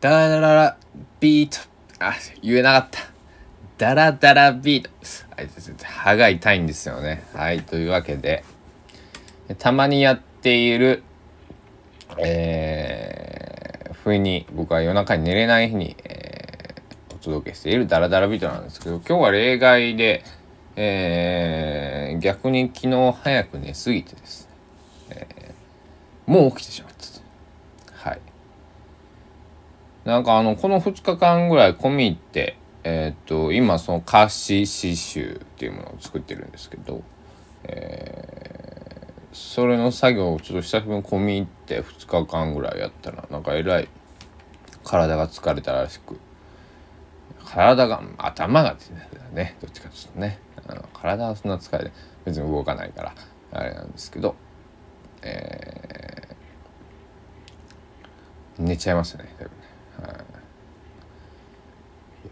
ダラダラビート。あ、言えなかった。ダラダラビート。歯が痛いんですよね。はい、というわけで、たまにやっている、えー、不意に僕は夜中に寝れない日に、えー、お届けしているダラダラビートなんですけど、今日は例外で、えー、逆に昨日早く寝すぎてですね、えー、もう起きてしまった。なんかあの、この2日間ぐらい込み入って、えっ、と、今その歌詞詩集っていうものを作ってるんですけど、えー、それの作業をちょっと久しぶりに込み入って2日間ぐらいやったら、なんかえらい体が疲れたらしく、体が、頭がね、どっちかというとね。あの体はそんな疲れて別に動かないからあれなんですけど、えー、寝ちゃいましたねだいぶね、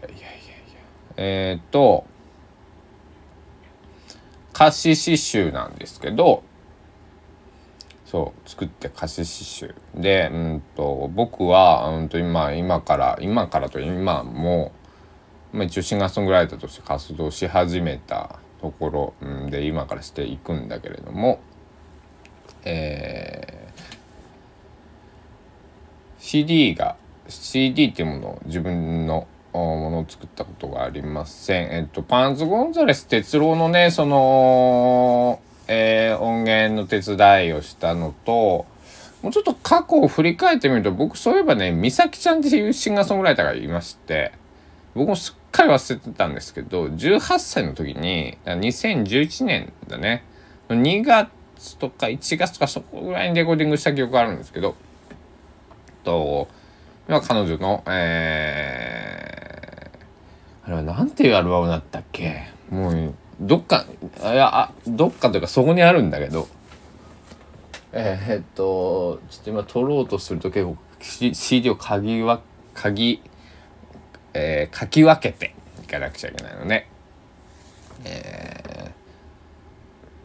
やいやいやいや。えー、っと歌詞詩集なんですけどそう作って歌詞詩集で、うんと、僕は、うんと今今から今からと今もまあ、一応シンガーソングライターとして活動し始めたところで今からしていくんだけれども、えー、CD が CD っていうものを自分のものを作ったことがありません。えっと、パンズ・ゴンザレス哲郎のね、その、えー、音源の手伝いをしたのと、もうちょっと過去を振り返ってみると、僕そういえばね、美咲ちゃんっていうシンガーソングライターがいまして、僕もすっかり忘れてたんですけど18歳の時に2011年だね2月とか1月とかそこぐらいにレコーディングした記憶があるんですけどと今彼女のえー、あれは何ていうアルバムだったっけ？もうどっかいやあどっかというかそこにあるんだけど。えー、っとちょっと今撮ろうとすると結構 CD を鍵は鍵えー、書き分けていかなくちゃいけないので、え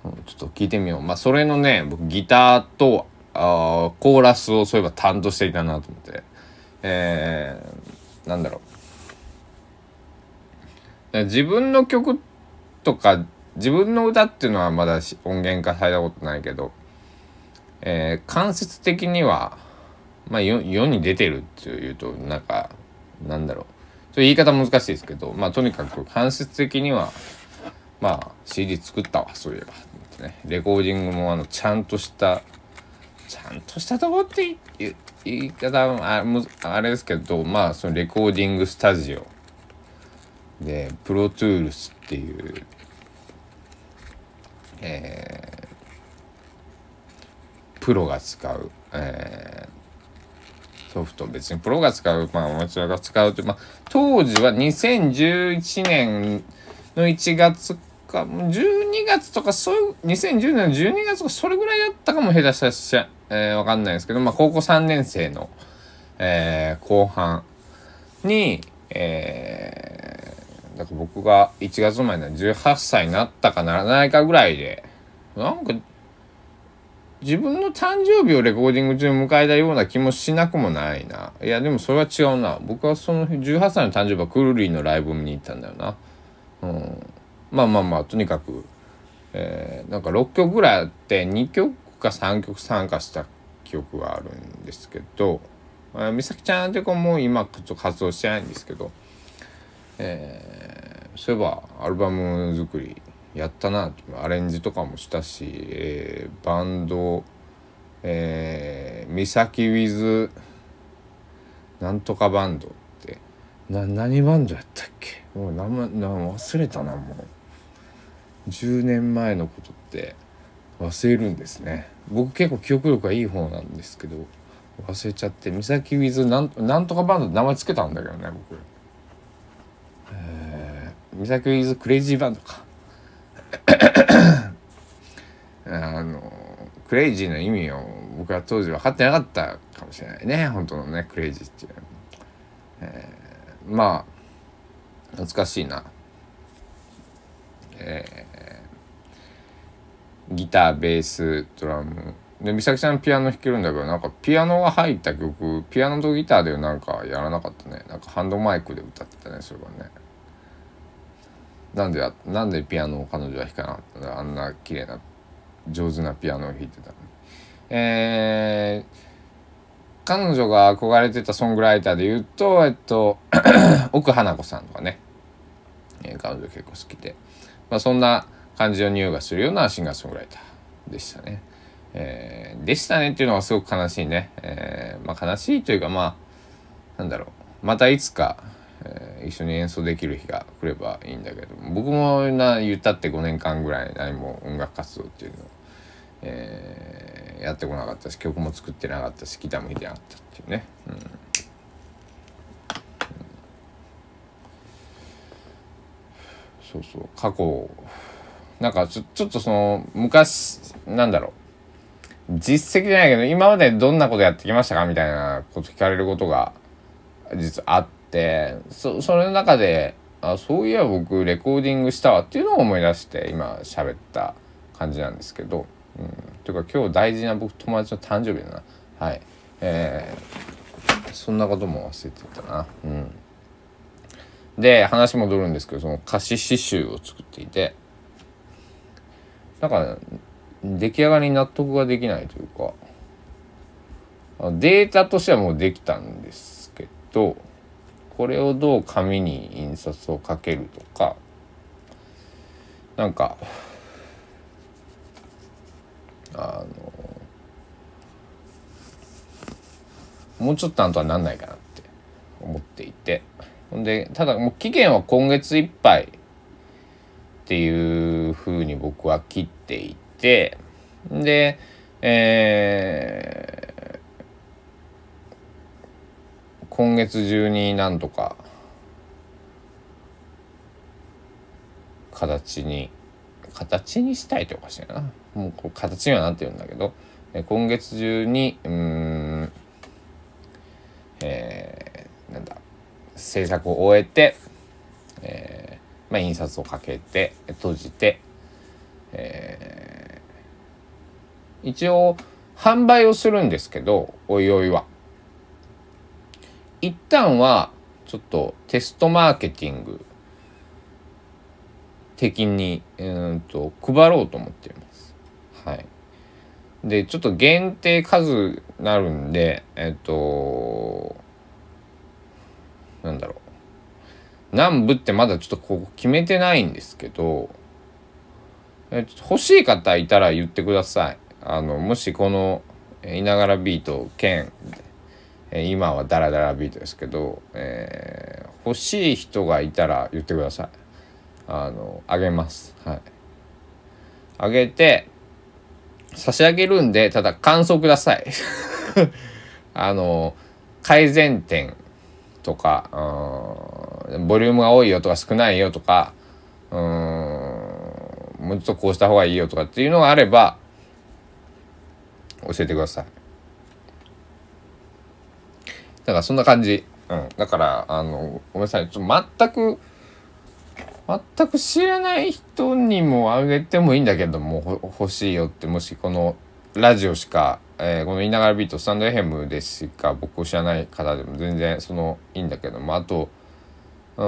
ー、ちょっと聞いてみよう。まあ、それのね、僕ギターとあコーラスをそういえば担当していたなと思って、えー、なんだろう。自分の曲とか自分の歌っていうのはまだ音源化されたことないけど、えー、間接的には、まあ、世に出てるっていうとなんかなんだろうちょ言い方難しいですけど、まあとにかく間接的には、まあ CD 作ったわ、そういえば。ね、レコーディングもあの、ちゃんとした、ちゃんとしたとこって言い方ああれですけど、まあそのレコーディングスタジオで、プロトゥールスっていう、えー、プロが使う、えーソフト。別にプロが使う、まあ、アマチュアが使うって、まあ、当時は2011年の1月か、12月とか、そういう、2010年の12月とか、それぐらいだったかも下手したらし、えー、わかんないですけど、まあ、高校3年生の、えー、後半に、えー、だから僕が1月生まれの18歳になったかならないかぐらいで、なんか自分の誕生日をレコーディング中に迎えたような気もしなくもないな。いや、でもそれは違うな。僕はその18歳の誕生日はクルリーのライブを見に行ったんだよな。うん。まあまあまあ、とにかく、えー、なんか6曲ぐらいあって2曲か3曲参加した記憶があるんですけど、美咲ちゃんって子も今ちょっと活動してないんですけど、えー、そういえばアルバム作りやったなアレンジとかもしたし、えー、バンドえー、サキウィズなんとかバンドってな何バンドやったっけ？もう名前忘れたなもう。10年前のことって忘れるんですね。僕結構記憶力がいい方なんですけど忘れちゃって。ミサキウィズなんなんとかバンド名前つけたんだけどね僕。えー、サキウィズクレイジーバンドか。あのクレイジーの意味を僕は当時分かってなかったかもしれないね。本当のねクレイジーっていう、えー、まあ懐かしいな。えー、ギターベースドラム。で美咲ちゃんピアノ弾けるんだけどなんかピアノが入った曲ピアノとギターでなんかやらなかったね。なんかハンドマイクで歌ってたねそれはね。なんでなんでピアノを彼女は弾かなかったんだあんな綺麗な上手なピアノを弾いてたのにえー、彼女が憧れてたソングライターで言うとえっと 奥花子さんとかね、えー、彼女結構好きで、まあ、そんな感じの匂いがするようなシンガーソングライターでしたね。えー、でしたねっていうのはすごく悲しいね。えー、まあ悲しいというかまあなんだろうまたいつか、一緒に演奏できる日が来ればいいんだけど僕もな言ったって5年間ぐらい何も音楽活動っていうのを、えー、やってこなかったし曲も作ってなかったしギターも弾いてなかったっていうね。うん。そうそう。過去なんかちょちょっとその昔なんだろう。実績じゃないけど今までどんなことやってきましたかみたいなこと聞かれることが実はあってそその中であそういえば僕レコーディングしたわっていうのを思い出して今喋った感じなんですけど、うん、というか今日大事な僕友達の誕生日だな。はい。えー、そんなことも忘れてたな。うん。で話戻るんですけどその歌詞詩集を作っていて。なんか出来上がりに納得ができないというか。データとしてはもうできたんですけど。これをどう紙に印刷をかけるとかなんかあのもうちょっとなんとはなんないかなって思っていてほんでただもう期限は今月いっぱいっていうふうに僕は切っていて。てでえー、今月中になんとか形に形にしたいっておかしいな。もうこう形にはなってるんだけど。今月中にうんえー、なんだ制作を終えて、えーまあ、印刷をかけて閉じて、えー一応販売をするんですけどおいおいは。一旦はちょっとテストマーケティング的にうんと配ろうと思っています。はい。でちょっと限定数なるんでえっとなんだろう何部ってまだちょっとここ決めてないんですけど、え、欲しい方いたら言ってください。あのもしこの「いながらビート兼」今はダラダラビートですけど、えー、欲しい人がいたら言ってください。あのあげます。はい。あげて差し上げるんでただ感想ください。あの改善点とかボリュームが多いよとか少ないよとかうんもうちょっとこうした方がいいよとかっていうのがあれば教えてください。だからそんな感じ。うん。だからあのごめんなさい。ちょっと全く全く知らない人にもあげてもいいんだけども欲しいよってもしこのラジオしか、えー、この「言いながらビート」スタンドエヘムでしか僕を知らない方でも全然そのいいんだけども。あとうー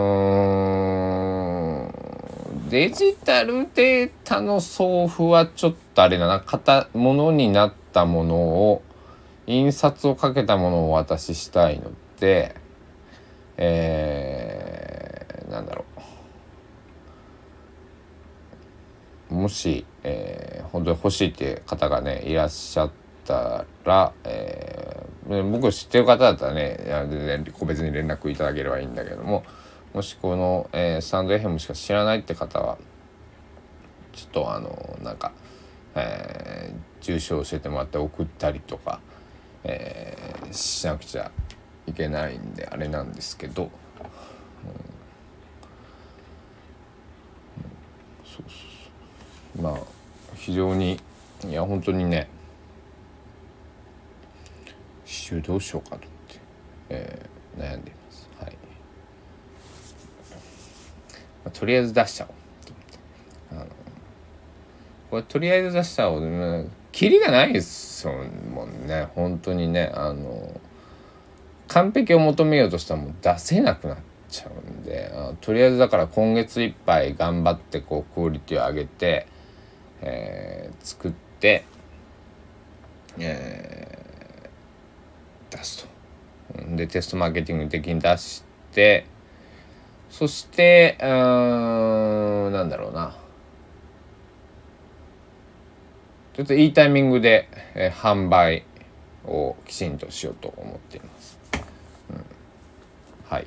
んデジタルデータの送付はちょっとあれだな。型ものになってたものを印刷をかけたものをお渡ししたいのでえー、なんだろう。もし、えー、本当に欲しいっていう方がねいらっしゃったら、えー、僕知ってる方だったらね全然個別に連絡いただければいいんだけどももしこの、えー、スタンド FM しか知らないって方はちょっとあのなんかえー、住所を教えてもらって送ったりとか、えー、しなくちゃいけないんであれなんですけど、うん、そうそうまあ非常にいや本当にね刺繍どうしようかと思って、えー、悩んでいます。はい。まあ、とりあえず出しちゃおう。これとりあえず出したら、キリがないです。ですもんね本当にねあの完璧を求めようとしたらもう出せなくなっちゃうんでとりあえずだから今月いっぱい頑張ってこうクオリティを上げて、えー、作って、えー、出すと。でテストマーケティング的に出してそしてうんなんだろうなちょっといいタイミングで、えー、販売をきちんとしようと思っています。うん、はい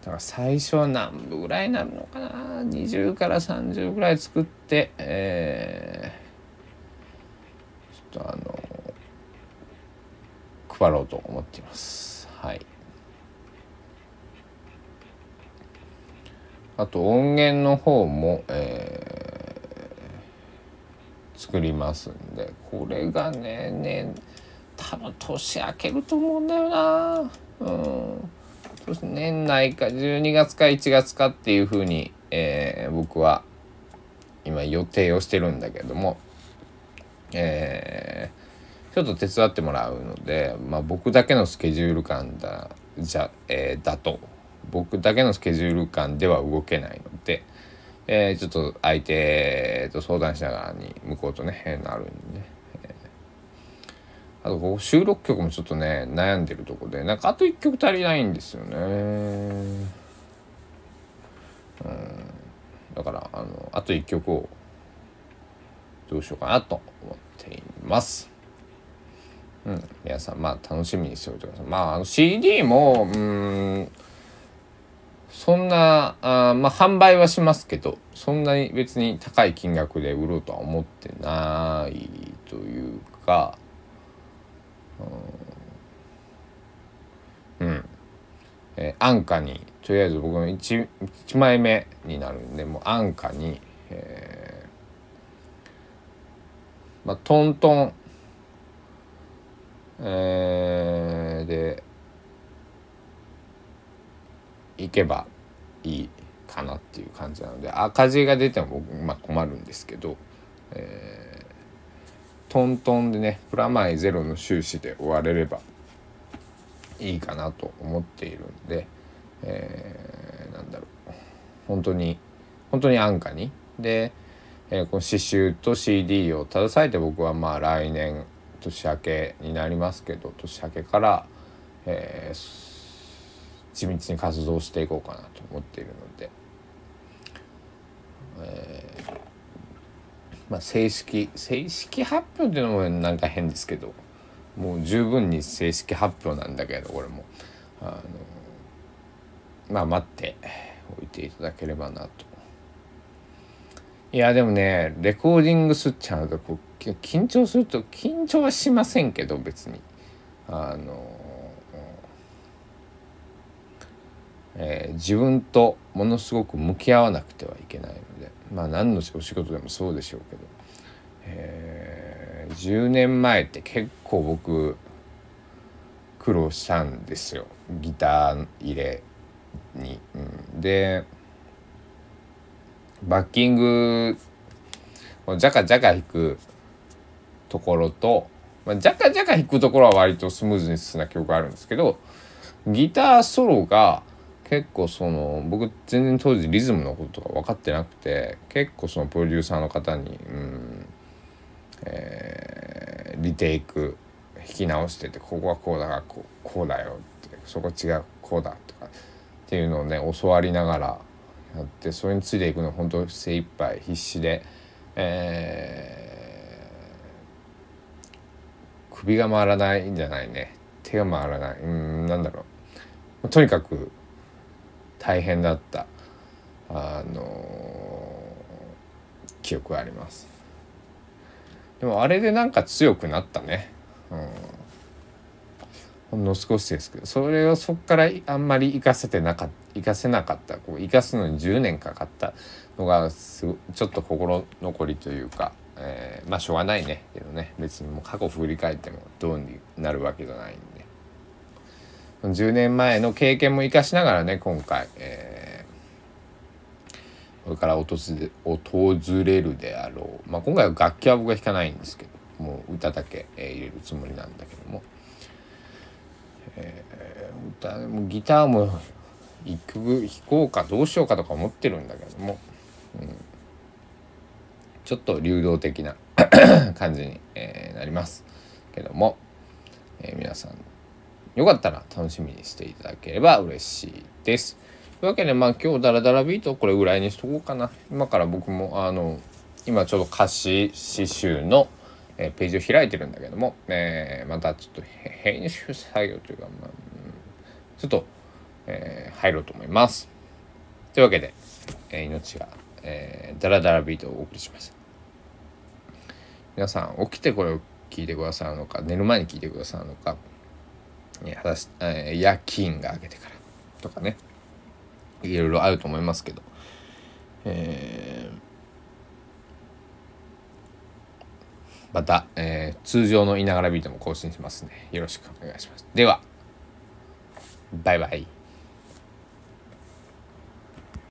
だから最初は何部ぐらいになるのかな？20から30ぐらい作って、えー、ちょっとあの配ろうと思っています。はい。あと音源の方も、えー、作りますんでこれがねね多分年明けると思うんだよな。うん。年内か12月か1月かっていうふうに、えー、僕は今予定をしてるんだけども、えー、ちょっと手伝ってもらうので、まあ、僕だけのスケジュール感だじゃ、えー、だと僕だけのスケジュール感では動けないので、えー、ちょっと相手と相談しながらに向こうとねなるんでね。あとこう収録曲もちょっとね悩んでるとこでなんかあと1曲足りないんですよね。うん。だからあのあと1曲をどうしようかなと思っています。うん。皆さんまあ楽しみにしておいてください。まああの CD もうん。そんなあまあ販売はしますけどそんなに別に高い金額で売ろうとは思ってないというかうん、えー、安価にとりあえず僕の 1, 1枚目になるんでもう安価に、えー、まあトントン、えー、でいけばいいかなっていう感じなので赤字が出ても僕、まあ、困るんですけど、えートントンでねプラマイゼロの収支で終われればいいかなと思っているんで、えー、なんだろう。本当に本当に安価に。で、えー、この刺繍と CD を携えて僕はまあ来年年明けになりますけど年明けから、えー、地道に活動していこうかなと思っているので、えー、まあ、正式正式発表っていうのもなんか変ですけどもう十分に正式発表なんだけどこれも。あのまあ待っておいていただければなと。いやでもねレコーディングすっちゃうとこう緊張すると緊張はしませんけど別に。あの、えー、自分とものすごく向き合わなくてはいけないのでまあ何のお仕事でもそうでしょうけど、えー、10年前って結構僕苦労したんですよギター入れに。うん、でバッキングジャカジャカ弾くところと、まあ、ジャカジャカ弾くところは割とスムーズに進んだ曲があるんですけどギターソロが結構その僕全然当時リズムのこととか分かってなくて結構そのプロデューサーの方に、うんえー、リテイク弾き直しててここはこうだからこうこうだよってそこ違うこうだとかっていうのをね教わりながらやってそれについていくの本当精一杯必死で、えー、首が回らないんじゃないね。手が回らない。うんなんだろう。とにかく大変だったあの記憶があります。でもあれでなんか強くなったね。うん。ほんの少しですけどそれをそこからあんまり生かせてなかった生かせなかった。こう生かすのに10年かかったのがすちょっと心残りというか、えー、まあしょうがないね。けどね。別にもう過去振り返ってもどうになるわけじゃないんで。10年前の経験も生かしながらね今回、えこれから訪れ訪れるであろう、まあ、今回は楽器は僕は弾かないんですけどもう歌だけ、えー、入れるつもりなんだけども、えー、歌もギターも一曲弾こうかどうしようかとか思ってるんだけども、うん、ちょっと流動的な 感じに、えー、なりますけども、えー、皆さんよかったら楽しみにしていただければ嬉しいです。というわけでまあ今日だらだらびーとこれぐらいにしとこうかな。今から僕もあの今ちょうど歌詞詩集の、え、ページを開いてるんだけども、えー、またちょっと編集作業というか、まあ、ちょっと、えー、入ろうと思います。というわけで、えー、命が、えー、だらだらびーとをお送りしました皆さん起きてこれを聞いてくださるのか寝る前に聞いてくださるのか、え、えー、夜勤が明けてからとかねいろいろあると思いますけど、えー、また、えー、通常のいながらビートも更新しますね。よろしくお願いします。では、バイバイ。